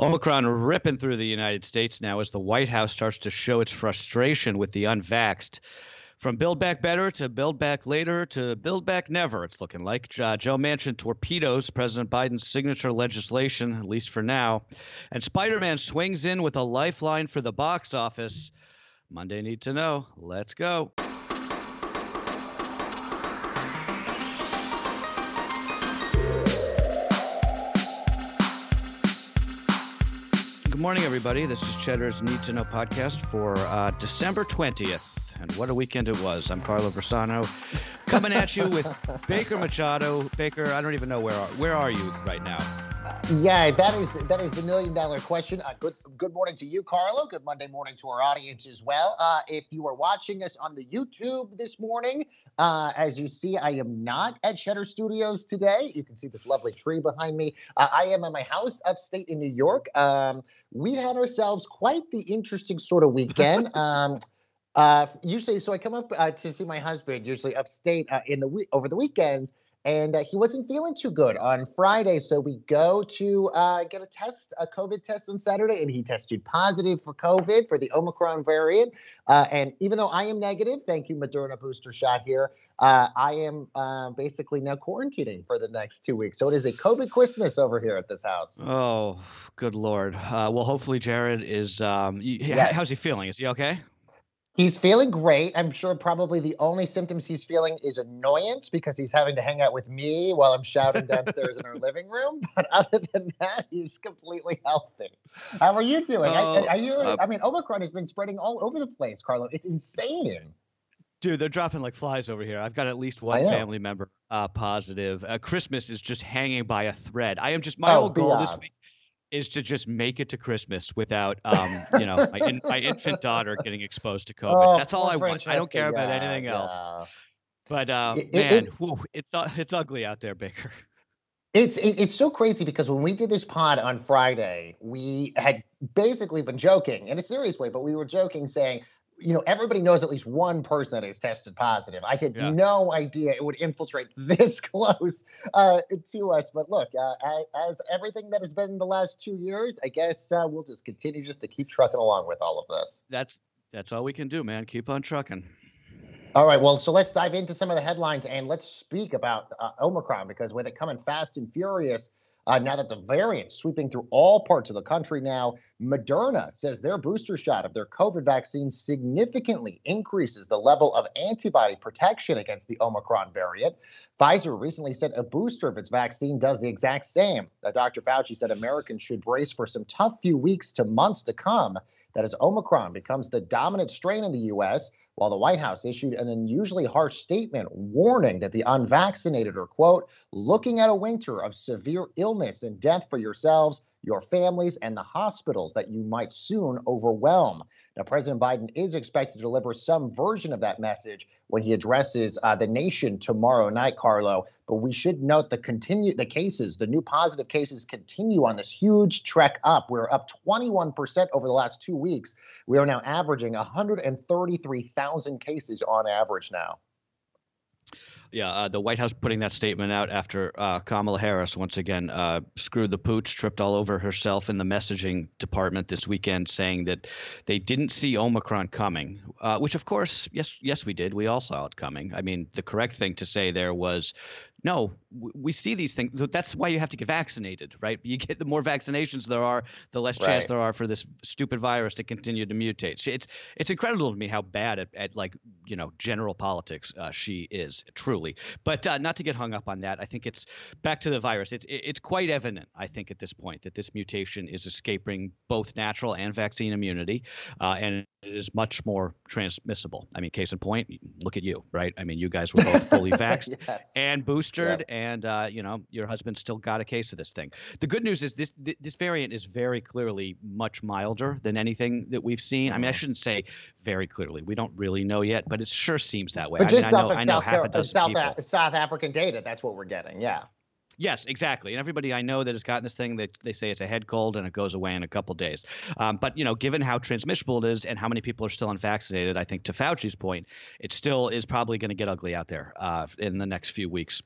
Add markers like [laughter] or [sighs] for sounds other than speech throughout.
Omicron ripping through the United States now as the White House starts to show its frustration with the unvaxxed. From Build Back Better to Build Back Later to Build Back Never, it's looking like. Uh, Joe Manchin torpedoes President Biden's signature legislation, at least for now. And Spider Man swings in with a lifeline for the box office. Monday Need to Know. Let's go. Morning, everybody. This is Cheddar's Need to Know podcast for uh, December 20th. And what a weekend it was. I'm Carlo Versano coming at you with [laughs] Baker Machado. Baker, I don't even know where are, where are you right now? Yeah, that is that is the million dollar question. Uh, good good morning to you, Carlo. Good Monday morning to our audience as well. Uh, if you are watching us on the YouTube this morning, uh, as you see, I am not at Cheddar Studios today. You can see this lovely tree behind me. Uh, I am at my house upstate in New York. Um, we had ourselves quite the interesting sort of weekend. [laughs] Um, uh, usually, so I come up uh, to see my husband, usually upstate uh, in the week over the weekends, and uh, he wasn't feeling too good on Friday. So we go to uh, get a test, a COVID test on Saturday, and he tested positive for COVID for the Omicron variant. Uh, and even though I am negative, thank you, Moderna booster shot here. I am basically now quarantining for the next two weeks. So it is a COVID Christmas over here at this house. Oh, good lord. well, hopefully Jared is. Um, yes. How's he feeling? Is he okay? He's feeling great. I'm sure probably the only symptoms he's feeling is annoyance because he's having to hang out with me while I'm shouting downstairs in our living room. [laughs] But other than that, he's completely healthy. How are you doing? Oh, are you? Uh, I mean, Omicron has been spreading all over the place, Carlo. It's insane. Dude, they're dropping like flies over here. I've got at least one family member uh, positive. Uh, Christmas is just hanging by a thread. I am just my oh, whole goal beyond. this week is to just make it to Christmas without, um, you know, my, in, my infant daughter getting exposed to [laughs] COVID. Oh, That's all I want. I don't care about yeah, anything else. Yeah. But uh, it, man, it, whew, it's it's ugly out there, Baker. It's it, it's so crazy because when we did this pod on Friday, we had basically been joking in a serious way, but we were joking saying, you know, everybody knows at least one person that is tested positive. I had yeah. no idea it would infiltrate [laughs] this close uh, to us. But look, uh, as everything that has been in the last two years, I guess uh, we'll just continue just to keep trucking along with all of this. That's that's all we can do, man. Keep on trucking. All right, well, so let's dive into some of the headlines and let's speak about uh, Omicron because with it coming fast and furious, uh, now that the variant sweeping through all parts of the country now, Moderna says their booster shot of their COVID vaccine significantly increases the level of antibody protection against the Omicron variant. Pfizer recently said a booster of its vaccine does the exact same. Uh, Dr. Fauci said Americans should brace for some tough few weeks to months to come. That as Omicron becomes the dominant strain in the U.S., while the White House issued an unusually harsh statement warning that the unvaccinated are, quote, looking at a winter of severe illness and death for yourselves your families, and the hospitals that you might soon overwhelm. Now, President Biden is expected to deliver some version of that message when he addresses uh, the nation tomorrow night, Carlo. But we should note the continue the cases, the new positive cases continue on this huge trek up. We're up 21% over the last two weeks. We are now averaging 133,000 cases on average now. Yeah, uh, the White House putting that statement out after uh, Kamala Harris once again uh, screwed the pooch, tripped all over herself in the messaging department this weekend, saying that they didn't see Omicron coming. Uh, which, of course, yes, yes, we did. We all saw it coming. I mean, the correct thing to say there was no, we see these things. That's why you have to get vaccinated, right? You get the more vaccinations there are, the less right. chance there are for this stupid virus to continue to mutate. It's it's incredible to me how bad at, at like you know general politics uh, she is truly. But uh, not to get hung up on that. I think it's back to the virus. It's it's quite evident, I think, at this point that this mutation is escaping both natural and vaccine immunity, uh, and it is much more transmissible. I mean, case in point, look at you, right? I mean, you guys were both fully [laughs] vaxxed yes. and boosted, yep. and uh, you know, your husband still got a case of this thing. The good news is this this variant is very clearly much milder than anything that we've seen. I mean, I mm-hmm. shouldn't say very clearly. We don't really know yet, but it sure seems that way. But just I mean, I know, I know South, half a dozen South, people. South African data, that's what we're getting. Yeah. Yes, exactly. And everybody I know that has gotten this thing, they, they say it's a head cold and it goes away in a couple days. Um, but you know, given how transmissible it is and how many people are still unvaccinated, I think to Fauci's point, it still is probably going to get ugly out there uh, in the next few weeks.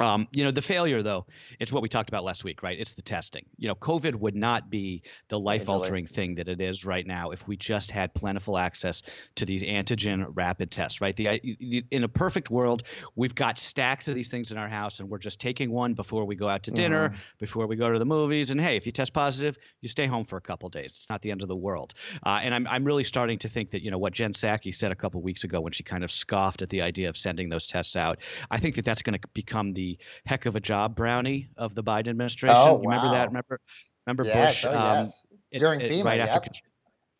Um, you know, the failure though, it's what we talked about last week, right? It's the testing. You know, COVID would not be the life-altering thing that it is right now if we just had plentiful access to these antigen rapid tests, right? The in a perfect world, we've got stacks of these things in our house, and we're just taking one before we go out to dinner, mm-hmm. before we go to the movies, and hey, if you test positive, you stay home for a couple days. It's not the end of the world. Uh, and I'm I'm really starting to think that you know what Jen Psaki said a couple weeks ago when she kind of scoffed at the idea of sending those tests out. I think that that's going to become the the heck of a job brownie of the Biden administration. Oh, you remember that? Remember, remember yes, Bush? Oh, um, yes. During it, FEMA, right yep. after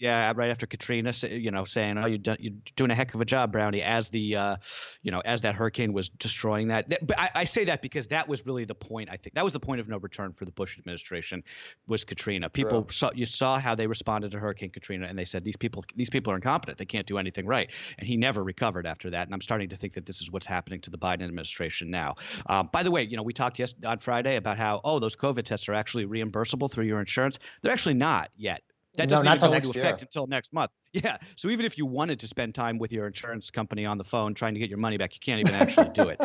yeah, right after Katrina, you know, saying, "Oh, you're, done, you're doing a heck of a job, Brownie," as the, uh, you know, as that hurricane was destroying that. But I, I, say that because that was really the point. I think that was the point of no return for the Bush administration, was Katrina. People True. saw you saw how they responded to Hurricane Katrina, and they said these people these people are incompetent. They can't do anything right. And he never recovered after that. And I'm starting to think that this is what's happening to the Biden administration now. Uh, by the way, you know, we talked yes on Friday about how oh those COVID tests are actually reimbursable through your insurance. They're actually not yet. That doesn't no, even go into effect until next month. [laughs] Yeah. So even if you wanted to spend time with your insurance company on the phone trying to get your money back, you can't even actually do it.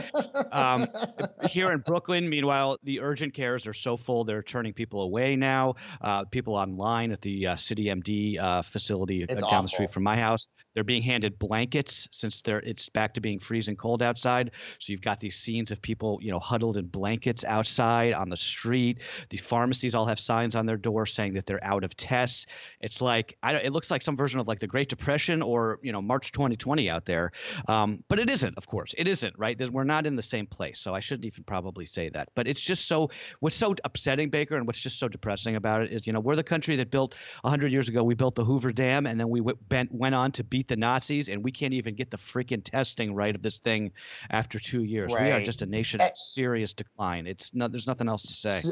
Um, [laughs] here in Brooklyn, meanwhile, the urgent cares are so full they're turning people away now. Uh, people online at the uh, City MD uh, facility uh, down awful. the street from my house, they're being handed blankets since they're it's back to being freezing cold outside. So you've got these scenes of people, you know, huddled in blankets outside on the street. These pharmacies all have signs on their door saying that they're out of tests. It's like I, it looks like some version of like the Great Depression or you know March 2020 out there, um, but it isn't. Of course, it isn't. Right? There's, we're not in the same place, so I shouldn't even probably say that. But it's just so what's so upsetting, Baker, and what's just so depressing about it is you know we're the country that built 100 years ago. We built the Hoover Dam, and then we w- bent, went on to beat the Nazis, and we can't even get the freaking testing right of this thing after two years. Right. We are just a nation of serious decline. It's not. There's nothing else to say. So,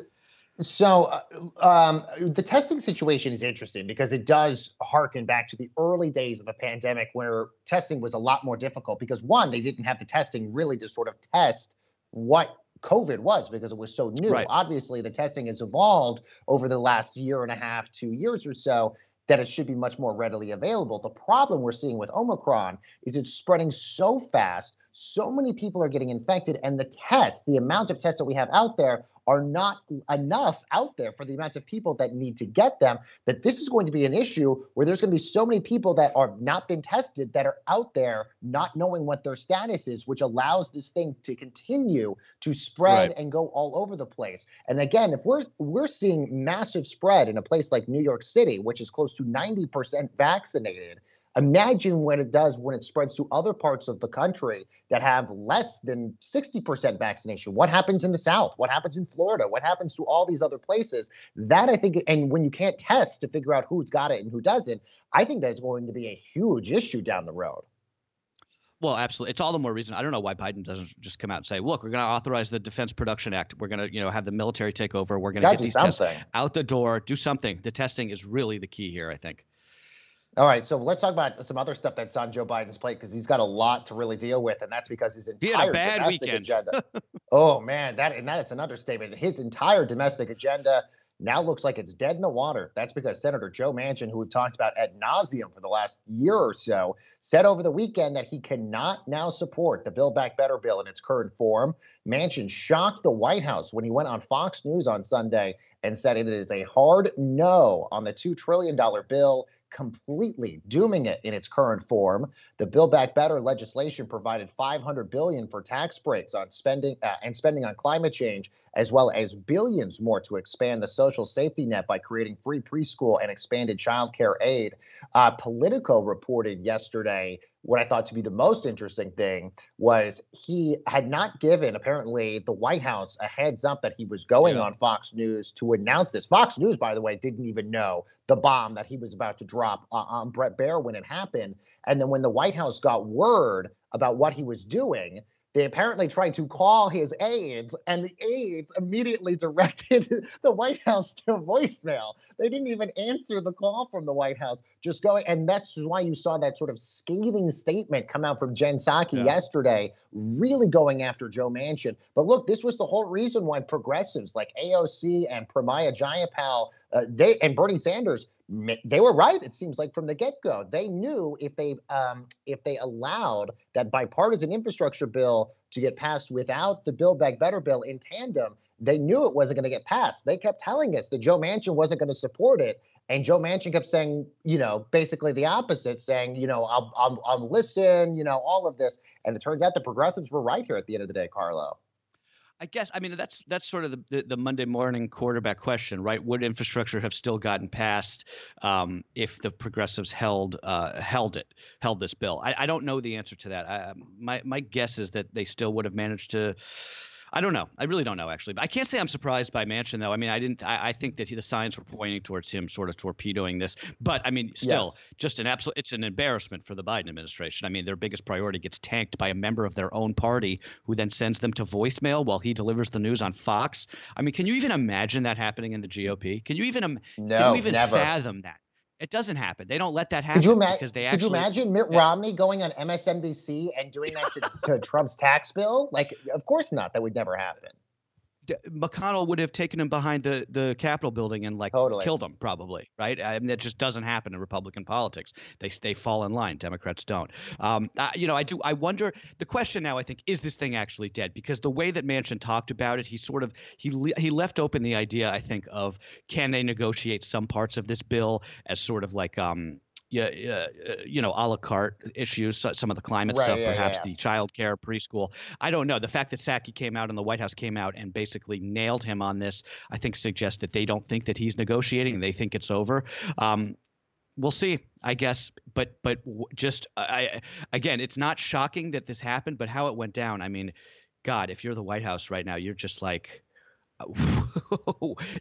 uh, um, the testing situation is interesting because it does harken back to the early days of the pandemic where testing was a lot more difficult because, one, they didn't have the testing really to sort of test what COVID was because it was so new. Right. Obviously, the testing has evolved over the last year and a half, two years or so, that it should be much more readily available. The problem we're seeing with Omicron is it's spreading so fast. So many people are getting infected, and the tests, the amount of tests that we have out there, are not enough out there for the amount of people that need to get them that this is going to be an issue where there's going to be so many people that are not been tested that are out there not knowing what their status is which allows this thing to continue to spread right. and go all over the place and again if we're we're seeing massive spread in a place like New York City which is close to 90% vaccinated Imagine what it does when it spreads to other parts of the country that have less than 60% vaccination. What happens in the South? What happens in Florida? What happens to all these other places? That I think, and when you can't test to figure out who's got it and who doesn't, I think that's going to be a huge issue down the road. Well, absolutely. It's all the more reason. I don't know why Biden doesn't just come out and say, "Look, we're going to authorize the Defense Production Act. We're going to, you know, have the military take over. We're going to get these something. tests out the door. Do something." The testing is really the key here, I think. All right, so let's talk about some other stuff that's on Joe Biden's plate because he's got a lot to really deal with, and that's because his entire domestic weekend. agenda. [laughs] oh man, that and that it's an understatement. His entire domestic agenda now looks like it's dead in the water. That's because Senator Joe Manchin, who we've talked about ad nauseum for the last year or so, said over the weekend that he cannot now support the Build Back Better bill in its current form. Manchin shocked the White House when he went on Fox News on Sunday and said it is a hard no on the $2 trillion bill completely dooming it in its current form. The Build Back Better legislation provided 500 billion for tax breaks on spending uh, and spending on climate change, as well as billions more to expand the social safety net by creating free preschool and expanded child care aid. Uh, Politico reported yesterday what I thought to be the most interesting thing was he had not given apparently the White House a heads up that he was going yeah. on Fox News to announce this. Fox News, by the way, didn't even know the bomb that he was about to drop uh, on Bret Baier when it happened. And then when the White House got word about what he was doing, they apparently tried to call his aides, and the aides immediately directed [laughs] the White House to voicemail. They didn't even answer the call from the White House, just going. And that's why you saw that sort of scathing statement come out from Jen Psaki yeah. yesterday, really going after Joe Manchin. But look, this was the whole reason why progressives like AOC and Pramila Jayapal Uh, they and Bernie Sanders, they were right. It seems like from the get go, they knew if they um, if they allowed that bipartisan infrastructure bill to get passed without the Build Back Better bill in tandem, they knew it wasn't going to get passed. They kept telling us that Joe Manchin wasn't going to support it. And Joe Manchin kept saying, you know, basically the opposite, saying, you know, I'll, I'll, I'll listen, you know, all of this. And it turns out the progressives were right here at the end of the day, Carlo. I guess I mean that's that's sort of the, the, the, Monday morning quarterback question, right? Would infrastructure have still gotten passed um, if the progressives held uh, held it held this bill? I, I, don't know the answer to that. I, my my guess is that they still would have managed to I don't know. I really don't know actually. But I can't say I'm surprised by Manchin though. I mean, I didn't. I, I think that he, the signs were pointing towards him sort of torpedoing this. But I mean, still, yes. just an absolute. It's an embarrassment for the Biden administration. I mean, their biggest priority gets tanked by a member of their own party who then sends them to voicemail while he delivers the news on Fox. I mean, can you even imagine that happening in the GOP? Can you even? No, can you even never. fathom that? It doesn't happen. They don't let that happen could you ima- because they actually. Could you imagine Mitt Romney going on MSNBC and doing that to, to Trump's tax bill? Like, of course not. That would never happen. McConnell would have taken him behind the the Capitol building and like totally. killed him, probably, right? I mean, that just doesn't happen in Republican politics. They they fall in line. Democrats don't. Um, I, you know, I do. I wonder. The question now, I think, is this thing actually dead? Because the way that Manchin talked about it, he sort of he he left open the idea, I think, of can they negotiate some parts of this bill as sort of like um, yeah, yeah, uh, you know, a la carte issues, some of the climate right, stuff, yeah, perhaps yeah, yeah. the child care, preschool. I don't know. The fact that Psaki came out and the White House came out and basically nailed him on this, I think suggests that they don't think that he's negotiating. They think it's over. Um, we'll see, I guess. But but just I again, it's not shocking that this happened, but how it went down. I mean, God, if you're the White House right now, you're just like, [laughs]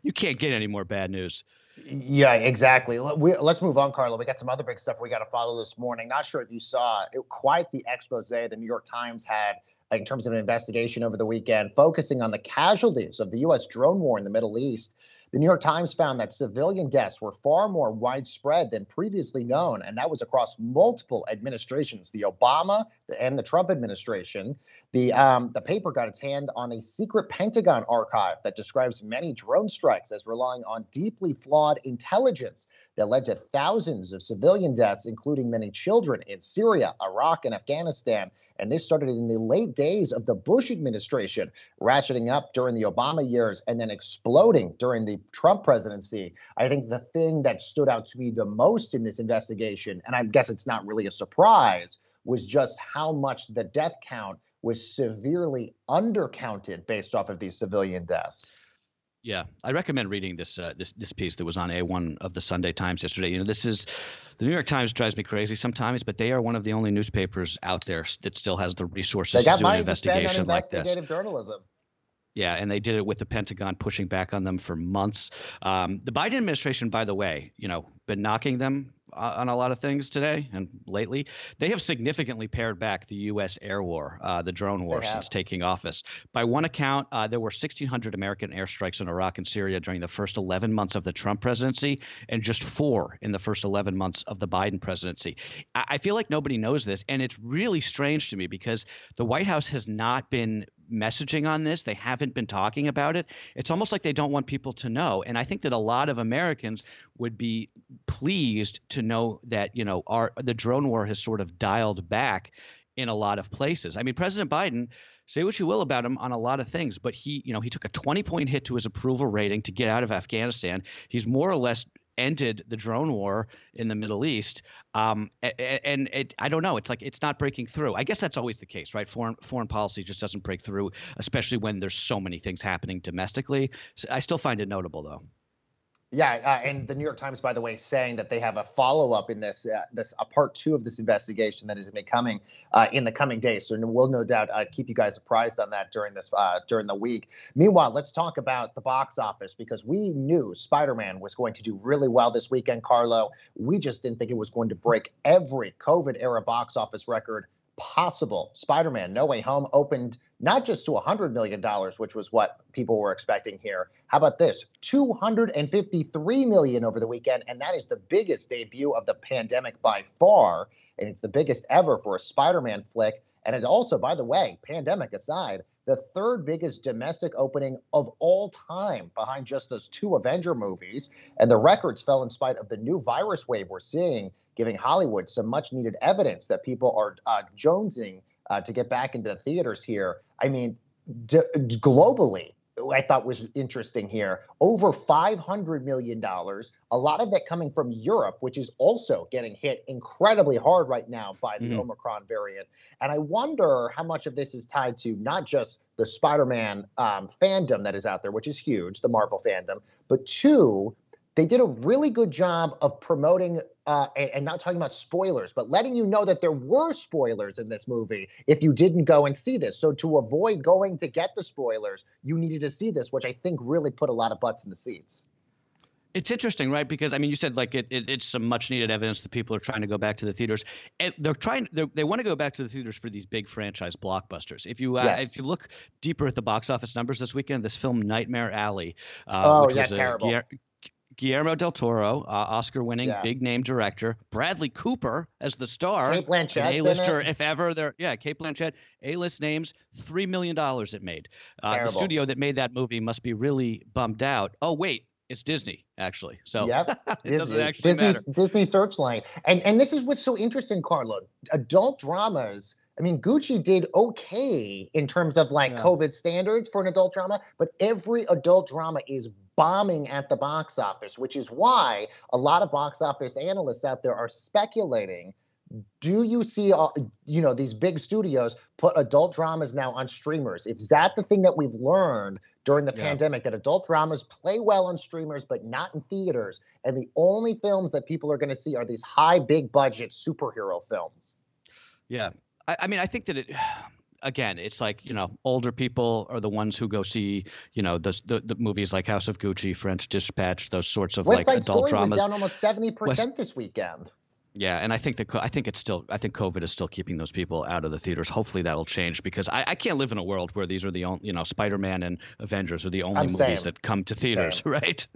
you can't get any more bad news. Yeah, exactly. We, let's move on, Carlo. We got some other big stuff we got to follow this morning. Not sure if you saw it, quite the expose the New York Times had in terms of an investigation over the weekend, focusing on the casualties of the U.S. drone war in the Middle East. The New York Times found that civilian deaths were far more widespread than previously known, and that was across multiple administrations, the Obama and the Trump administration. The, um, the paper got its hand on a secret Pentagon archive that describes many drone strikes as relying on deeply flawed intelligence that led to thousands of civilian deaths, including many children in Syria, Iraq, and Afghanistan. And this started in the late days of the Bush administration, ratcheting up during the Obama years and then exploding during the Trump presidency. I think the thing that stood out to me the most in this investigation, and I guess it's not really a surprise, was just how much the death count was severely undercounted based off of these civilian deaths. Yeah, I recommend reading this uh, this this piece that was on A1 of the Sunday Times yesterday. You know, this is the New York Times drives me crazy sometimes, but they are one of the only newspapers out there that still has the resources to do an investigation like this. journalism. Yeah, and they did it with the Pentagon pushing back on them for months. Um, the Biden administration, by the way, you know, been knocking them uh, on a lot of things today and lately. They have significantly pared back the U.S. air war, uh, the drone war, since taking office. By one account, uh, there were 1,600 American airstrikes in Iraq and Syria during the first 11 months of the Trump presidency, and just four in the first 11 months of the Biden presidency. I, I feel like nobody knows this, and it's really strange to me because the White House has not been messaging on this. They haven't been talking about it. It's almost like they don't want people to know. And I think that a lot of Americans would be pleased to know that, you know, our the drone war has sort of dialed back in a lot of places. I mean, President Biden, say what you will about him on a lot of things, but he, you know, he took a 20 point hit to his approval rating to get out of Afghanistan. He's more or less ended the drone war in the Middle East. Um, and it, I don't know. It's like it's not breaking through. I guess that's always the case, right? Foreign foreign policy just doesn't break through, especially when there's so many things happening domestically. So I still find it notable, though. Yeah, uh, and the New York Times, by the way, saying that they have a follow up in this uh, this a part two of this investigation that is going to be coming uh, in the coming days. So we'll no doubt uh, keep you guys apprised on that during this uh, during the week. Meanwhile, let's talk about the box office because we knew Spider Man was going to do really well this weekend, Carlo. We just didn't think it was going to break every COVID era box office record possible. Spider Man No Way Home opened not just to $100 million, which was what people were expecting here. How about this? $253 million over the weekend, and that is the biggest debut of the pandemic by far, and it's the biggest ever for a Spider-Man flick. And it also, by the way, pandemic aside, the third biggest domestic opening of all time behind just those two Avenger movies. And the records fell in spite of the new virus wave we're seeing, giving Hollywood some much needed evidence that people are uh, jonesing uh, to get back into the theaters here. I mean, d- globally, I thought was interesting here. Over $500 million, a lot of that coming from Europe, which is also getting hit incredibly hard right now by the mm-hmm. Omicron variant. And I wonder how much of this is tied to not just the Spider Man um, fandom that is out there, which is huge, the Marvel fandom, but two, they did a really good job of promoting uh, and, and, not talking about spoilers, but letting you know that there were spoilers in this movie if you didn't go and see this. So to avoid going to get the spoilers, you needed to see this, which I think really put a lot of butts in the seats. It's interesting, right? Because I mean, you said like it, it, it's some much needed evidence that people are trying to go back to the theaters, and they're trying. They're, they want to go back to the theaters for these big franchise blockbusters. If you uh, yes. if you look deeper at the box office numbers this weekend, this film Nightmare Alley, uh, oh which yeah, was terrible. Guillermo del Toro, uh, Oscar-winning yeah. big name director, Bradley Cooper as the star, Cate Blanchett, A-lister if ever there. Yeah, Cate Blanchett, A-list names, three million dollars it made. Uh, the studio that made that movie must be really bummed out. Oh wait, it's Disney actually. So yep. [laughs] it Disney, actually Disney, matter. Disney Searchlight, and and this is what's so interesting, Carlo. Adult dramas. I mean, Gucci did okay in terms of like yeah. COVID standards for an adult drama, but every adult drama is bombing at the box office, which is why a lot of box office analysts out there are speculating do you see uh, you know these big studios put adult dramas now on streamers? Is that the thing that we've learned during the yeah. pandemic that adult dramas play well on streamers but not in theaters and the only films that people are going to see are these high big budget superhero films? Yeah. I, I mean i think that it [sighs] again, it's like you know, older people are the ones who go see you know the the, the movies like House of Gucci, French Dispatch, those sorts of West like adult Story dramas. Was down almost seventy percent this weekend. Yeah, and I think the I think it's still I think COVID is still keeping those people out of the theaters. Hopefully that'll change because I, I can't live in a world where these are the only you know Spider Man and Avengers are the only I'm movies same. that come to theaters, same. [laughs] right?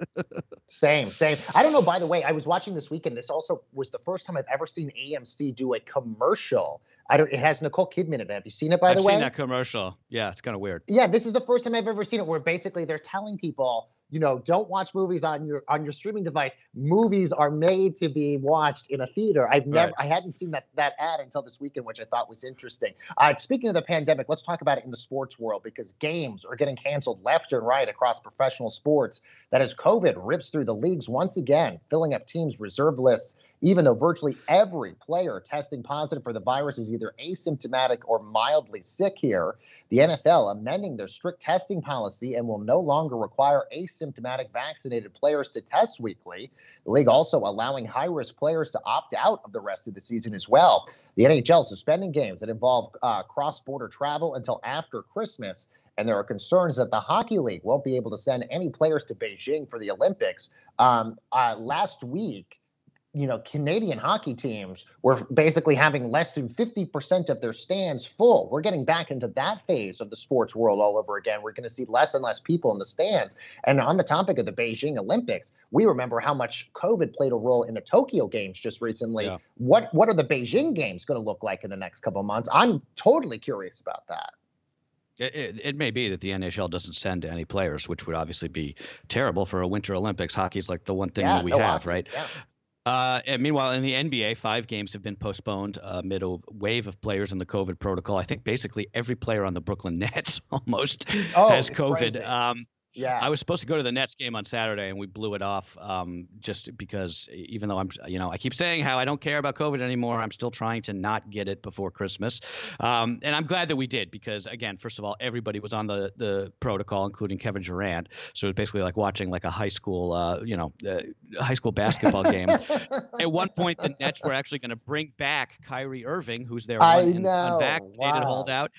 same, same. I don't know. By the way, I was watching this weekend. This also was the first time I've ever seen AMC do a commercial I don't. It has Nicole Kidman in it. Have you seen it? By I've the way, I've seen that commercial. Yeah, it's kind of weird. Yeah, this is the first time I've ever seen it where basically they're telling people, you know, don't watch movies on your on your streaming device. Movies are made to be watched in a theater. I've never, right. I hadn't seen that that ad until this weekend, which I thought was interesting. Uh, speaking of the pandemic, let's talk about it in the sports world because games are getting canceled left and right across professional sports. That as COVID rips through the leagues once again, filling up teams' reserve lists even though virtually every player testing positive for the virus is either asymptomatic or mildly sick here. The NFL amending their strict testing policy and will no longer require asymptomatic vaccinated players to test weekly. The league also allowing high risk players to opt out of the rest of the season as well. The NHL suspending games that involve uh, cross border travel until after Christmas. And there are concerns that the Hockey League won't be able to send any players to Beijing for the Olympics. Um, uh, last week, you know, Canadian hockey teams were basically having less than 50% of their stands full. We're getting back into that phase of the sports world all over again. We're going to see less and less people in the stands. And on the topic of the Beijing Olympics, we remember how much COVID played a role in the Tokyo Games just recently. Yeah. What what are the Beijing Games going to look like in the next couple of months? I'm totally curious about that. It, it, it, may be that the NHL doesn't send any players, which would obviously be terrible for a Winter Olympics. Hockey's like the one thing yeah, that we no have, hockey. right? Yeah. Uh, and meanwhile, in the NBA, five games have been postponed uh, amid a wave of players in the COVID protocol. I think basically every player on the Brooklyn [laughs] Nets almost oh, has COVID. Um, yeah. I was supposed to go to the Nets game on Saturday and we blew it off um, just because even though I'm, you know, I keep saying how I don't care about COVID anymore, I'm still trying to not get it before Christmas. Um, and I'm glad that we did because, again, first of all, everybody was on the, the protocol, including Kevin Durant. So it was basically like watching like a high school, uh, you know, uh, high school basketball game. [laughs] At one point, the Nets were actually going to bring back Kyrie Irving, who's their un- unvaccinated wow. holdout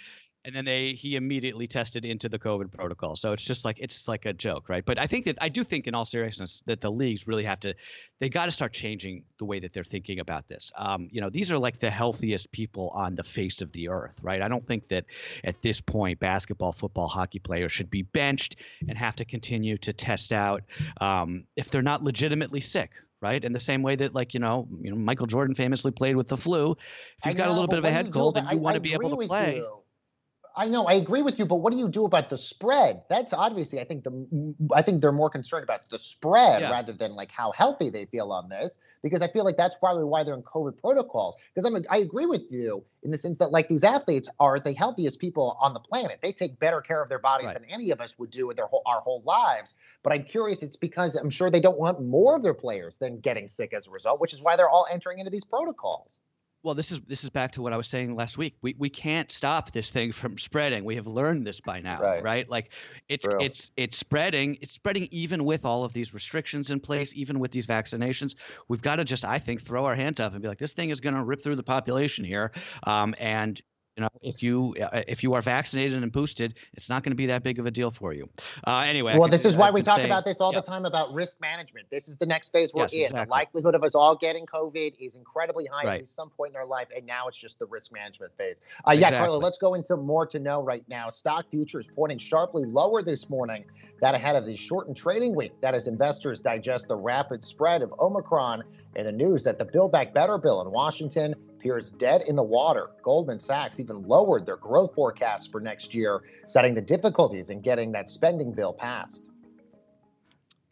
and then they he immediately tested into the COVID protocol. So it's just like it's like a joke, right? But I think that I do think, in all seriousness, that the leagues really have to they got to start changing the way that they're thinking about this. Um, you know, these are like the healthiest people on the face of the earth, right? I don't think that at this point basketball, football, hockey players should be benched and have to continue to test out um, if they're not legitimately sick right? In the same way that, like you know, you know, Michael Jordan famously played with the flu. If you've I got a little bit of a head cold and you I- want I to be able to play, you. I know, I agree with you, but what do you do about the spread? That's obviously, I think the, I think they're more concerned about the spread Yeah. rather than like how healthy they feel on this, because I feel like that's probably why they're in COVID protocols. Because I'm, I agree with you in the sense that like these athletes are the healthiest people on the planet. They take better care of their bodies Right. than any of us would do with their whole, our whole lives. But I'm curious, it's because I'm sure they don't want more of their players than getting sick as a result, which is why they're all entering into these protocols. Well, this is this is back to what I was saying last week. We we can't stop this thing from spreading. We have learned this by now, Right. Like it's it's it's spreading. It's spreading even with all of these restrictions in place, even with these vaccinations. We've got to just, I think, throw our hands up and be like, this thing is going to rip through the population here. Um, and you know, if you uh, if you are vaccinated and boosted, it's not going to be that big of a deal for you. Uh, anyway, well, could- this is why I've we talk saying- about this all yeah. the time about risk management. This is the next phase we're Yes, in. exactly. The likelihood of us all getting COVID is incredibly high Right. at some point in our life, and now it's just the risk management phase. Uh, yeah, Carlo, let's go into more to know right now. Stock futures pointing sharply lower this morning. That ahead of the shortened trading week. That as investors digest the rapid spread of Omicron and the news that the Build Back Better bill in Washington appears dead in the water. Goldman Sachs even lowered their growth forecast for next year, citing the difficulties in getting that spending bill passed.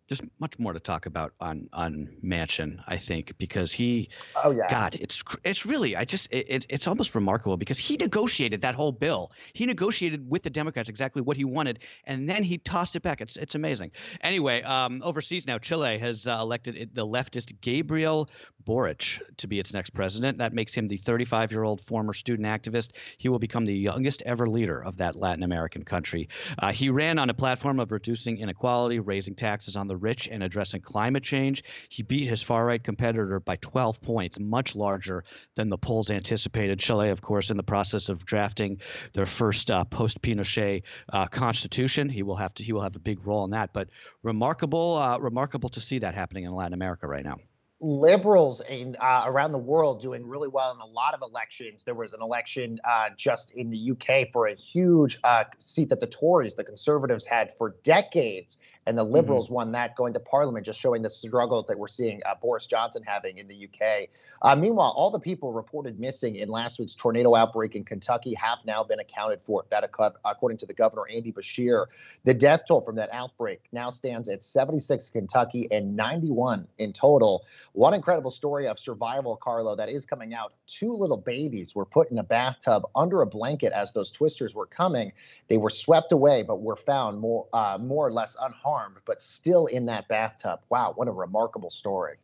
There's much more to talk about on on Manchin, I think, because he Oh yeah. God, it's it's really I just it, it, it's almost remarkable because he negotiated that whole bill. He negotiated with the Democrats exactly what he wanted, and then he tossed it back. It's it's amazing. Anyway, um, overseas now, Chile has uh, elected the leftist Gabriel Boric to be its next president. That makes him the 35 year old former student activist. He will become the youngest ever leader of that Latin American country. Uh, he ran on a platform of reducing inequality, raising taxes on the rich, and addressing climate change. He beat his far right competitor by 12 points, much larger than the polls anticipated. Chile, of course, in the process of drafting their first uh, post Pinochet uh, constitution. He will have to he will have a big role in that. But remarkable, uh, remarkable to see that happening in Latin America right now. Liberals in uh, around the world doing really well in a lot of elections. There was an election uh, just in the UK for a huge uh, seat that the Tories, the Conservatives, had for decades, and the Liberals won that, going to Parliament, just showing the struggles that we're seeing uh, Boris Johnson having in the UK. Uh, meanwhile, all the people reported missing in last week's tornado outbreak in Kentucky have now been accounted for. That, according to the governor Andy Beshear, the death toll from that outbreak now stands at 76 in Kentucky and 91 in total. One incredible story of survival, Carlo, that is coming out. Two little babies were put in a bathtub under a blanket as those twisters were coming. They were swept away, but were found more, uh, more or less unharmed, but still in that bathtub. Wow, what a remarkable story.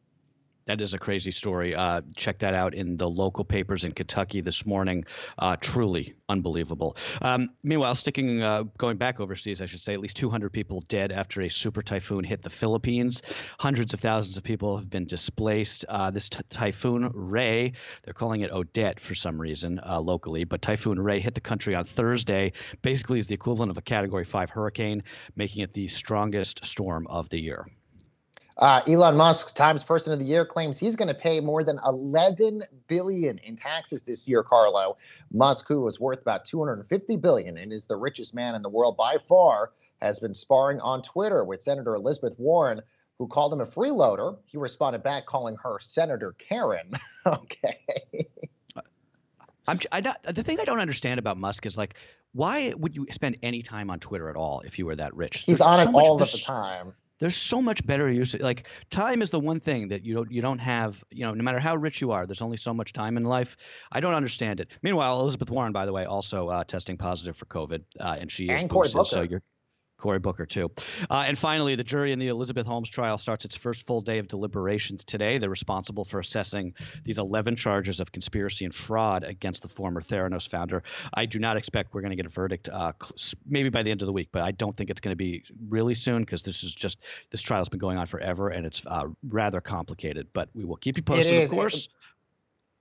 That is a crazy story. Uh, check that out in the local papers in Kentucky this morning. Uh, truly unbelievable. Um, meanwhile, sticking, uh, going back overseas, I should say, at least 200 people dead after a super typhoon hit the Philippines. Hundreds of thousands of people have been displaced. Uh, this t- typhoon Ray, they're calling it Odette for some reason uh, locally, but Typhoon Ray hit the country on Thursday. Basically, is the equivalent of a Category 5 hurricane, making it the strongest storm of the year. Uh, Elon Musk's Times Person of the Year claims he's going to pay more than 11 billion in taxes this year. Carlo Musk, who was worth about 250 billion and is the richest man in the world by far, has been sparring on Twitter with Senator Elizabeth Warren, who called him a freeloader. He responded back calling her Senator Karen. [laughs] okay. I'm, I not, the thing I don't understand about Musk is like, why would you spend any time on Twitter at all if you were that rich? He's There's on so it all of the time. There's so much better use. Like time is the one thing that you don't you don't have. You know, no matter how rich you are, there's only so much time in life. I don't understand it. Meanwhile, Elizabeth Warren, by the way, also uh, testing positive for COVID, uh, and she And Cory boosted. So you're Cory Booker too. Uh, and finally, the jury in the Elizabeth Holmes trial starts its first full day of deliberations today. They're responsible for assessing these 11 charges of conspiracy and fraud against the former Theranos founder. I do not expect we're going to get a verdict uh, cl- maybe by the end of the week, but I don't think it's going to be really soon because this is just this trial's been going on forever and it's uh, rather complicated. But we will keep you posted, of course.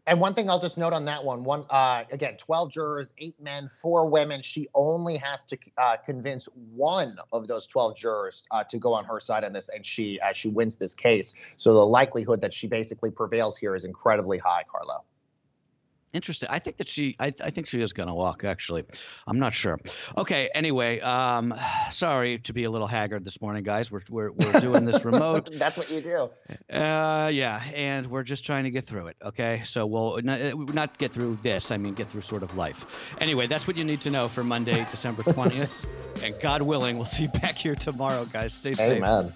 And one thing I'll just note on that one, one uh, again, 12 jurors, eight men, four women. She only has to uh, convince one of those 12 jurors uh, to go on her side on this, and she uh, she wins this case. So the likelihood that she basically prevails here is incredibly high, Carlo. Interesting. I think that she. I, I think she is going to walk. Actually, I'm not sure. Okay. Anyway, um, [sighs] sorry to be a little haggard this morning, guys. We're we're, we're doing this remote. [laughs] That's what you do. Uh, yeah, and we're just trying to get through it. Okay, so we'll not, uh, not get through this. I mean, get through sort of life. Anyway, that's what you need to know for Monday, December 20th. [laughs] and God willing, we'll see you back here tomorrow, guys. Stay safe. Amen.